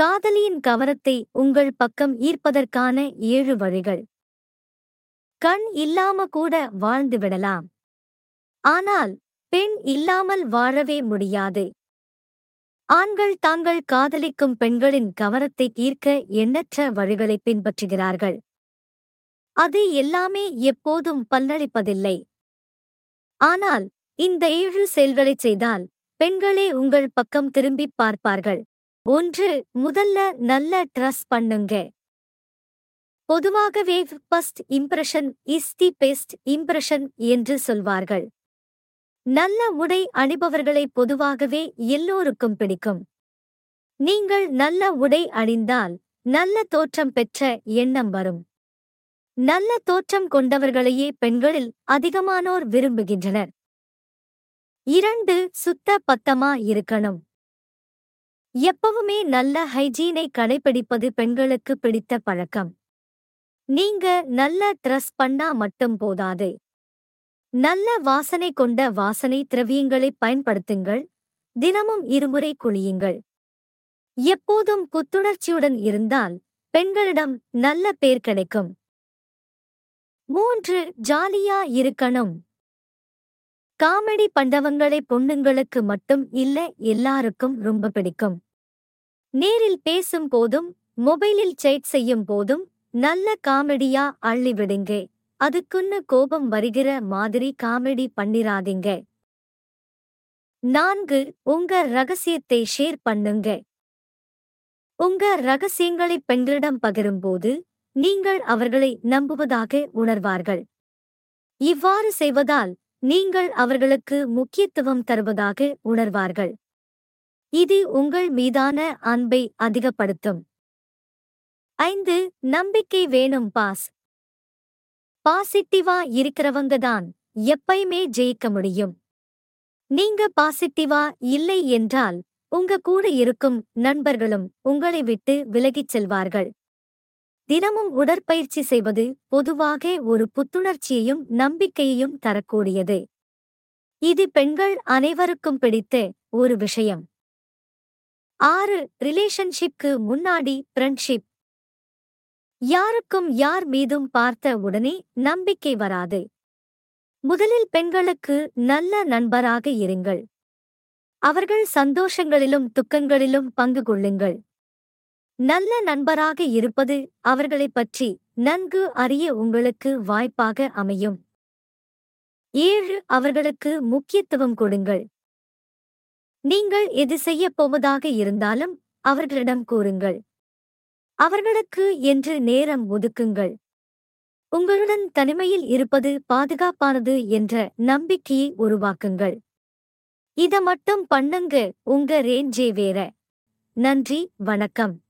காதலியின் கவனத்தை உங்கள் பக்கம் ஈர்ப்பதற்கான ஏழு வழிகள். கண் இல்லாம கூட வாழ்ந்து விடலாம். ஆனால் பெண் இல்லாமல் வாழவே முடியாது. ஆண்கள் தாங்கள் காதலிக்கும் பெண்களின் கவனத்தை ஈர்க்க எண்ணற்ற வழிகளை பின்பற்றுகிறார்கள். அது எல்லாமே எப்போதும் பல்லளிப்பதில்லை. ஆனால் இந்த ஏழு செயல்களைச் செய்தால் பெண்களே உங்கள் பக்கம் திரும்பிப் பார்ப்பார்கள். ஒன்று முதல்ல நல்ல ட்ரெஸ் பண்ணுங்க. பொதுவாகவே first impression is the best impression என்று சொல்வார்கள். நல்ல உடை அணிபவர்களை பொதுவாகவே எல்லோருக்கும் பிடிக்கும். நீங்கள் நல்ல உடை அணிந்தால் நல்ல தோற்றம் பெற்ற எண்ணம் வரும். நல்ல தோற்றம் கொண்டவர்களையே பெண்களில் அதிகமானோர் விரும்புகின்றனர். இரண்டு சுத்த பத்தமா இருக்கணும். எப்பவுமே நல்ல ஹைஜீனை கடைபிடிப்பது பெண்களுக்கு பிடித்த பழக்கம். நீங்க நல்ல ட்ரெஸ் பண்ணா மட்டும் போதாது. நல்ல வாசனை கொண்ட வாசனை திரவியங்களை பயன்படுத்துங்கள். தினமும் இருமுறை குளியுங்கள். எப்போதும் புத்துணர்ச்சியுடன் இருந்தால் பெண்களிடம் நல்ல பேர் கிடைக்கும். மூன்று ஜாலியா இருக்கணும். காமெடி பண்டவங்களை பொண்ணுங்களுக்கு மட்டும் இல்ல எல்லாருக்கும் ரொம்ப பிடிக்கும். நேரில் பேசும் போதும் மொபைலில் சேட் செய்யும் போதும் நல்ல காமெடியா அள்ளி விடுங்க. அதுக்குன்னு கோபம் வருகிற மாதிரி காமெடி பண்ணிராதீங்க. நான்கு உங்க ரகசியத்தை ஷேர் பண்ணுங்க. உங்க ரகசியங்களை பெண்களிடம் பகிரும்போது நீங்கள் அவர்களை நம்புவதாக உணர்வார்கள். இவ்வாறு செய்வதால் நீங்கள் அவர்களுக்கு முக்கியத்துவம் தருவதாக உணர்வார்கள். இது உங்கள் மீதான அன்பை அதிகப்படுத்தும். ஐந்து நம்பிக்கை வேணும் பாஸ். பாசிட்டிவா இருக்கிறவங்க தான் எப்பயுமே ஜெயிக்க முடியும். நீங்க பாசிட்டிவா இல்லை என்றால் உங்க கூட இருக்கும் நண்பர்களும் உங்களை விட்டு விலகிச் செல்வார்கள். தினமும் உடற்பயிற்சி செய்வது பொதுவாக ஒரு புத்துணர்ச்சியையும் நம்பிக்கையையும் தரக்கூடியது. இது பெண்கள் அனைவருக்கும் பிடித்த ஒரு விஷயம். ஆறு ரிலேஷன்ஷிப்க்கு முன்னாடி ஃப்ரெண்ட்ஷிப். யாருக்கும் யார் மீதும் பார்த்த உடனே நம்பிக்கை வராது. முதலில் பெண்களுக்கு நல்ல நண்பராக இருங்கள். அவர்கள் சந்தோஷங்களிலும் துக்கங்களிலும் பங்கு கொள்ளுங்கள். நல்ல நண்பராக இருப்பது அவர்களைப் பற்றி நன்கு அறிய உங்களுக்கு வாய்ப்பாக அமையும். ஏழு அவர்களுக்கு முக்கியத்துவம் கொடுங்கள். நீங்கள் எது செய்யப் போவதாக இருந்தாலும் அவர்களிடம் கூறுங்கள். அவர்களுக்கு என்று நேரம் ஒதுக்குங்கள். உங்களுடன் தனிமையில் இருப்பது பாதுகாப்பானது என்ற நம்பிக்கையை உருவாக்குங்கள். இத மட்டும் பண்ணுங்க. உங்க ரேஞ்சே வேற. நன்றி வணக்கம்.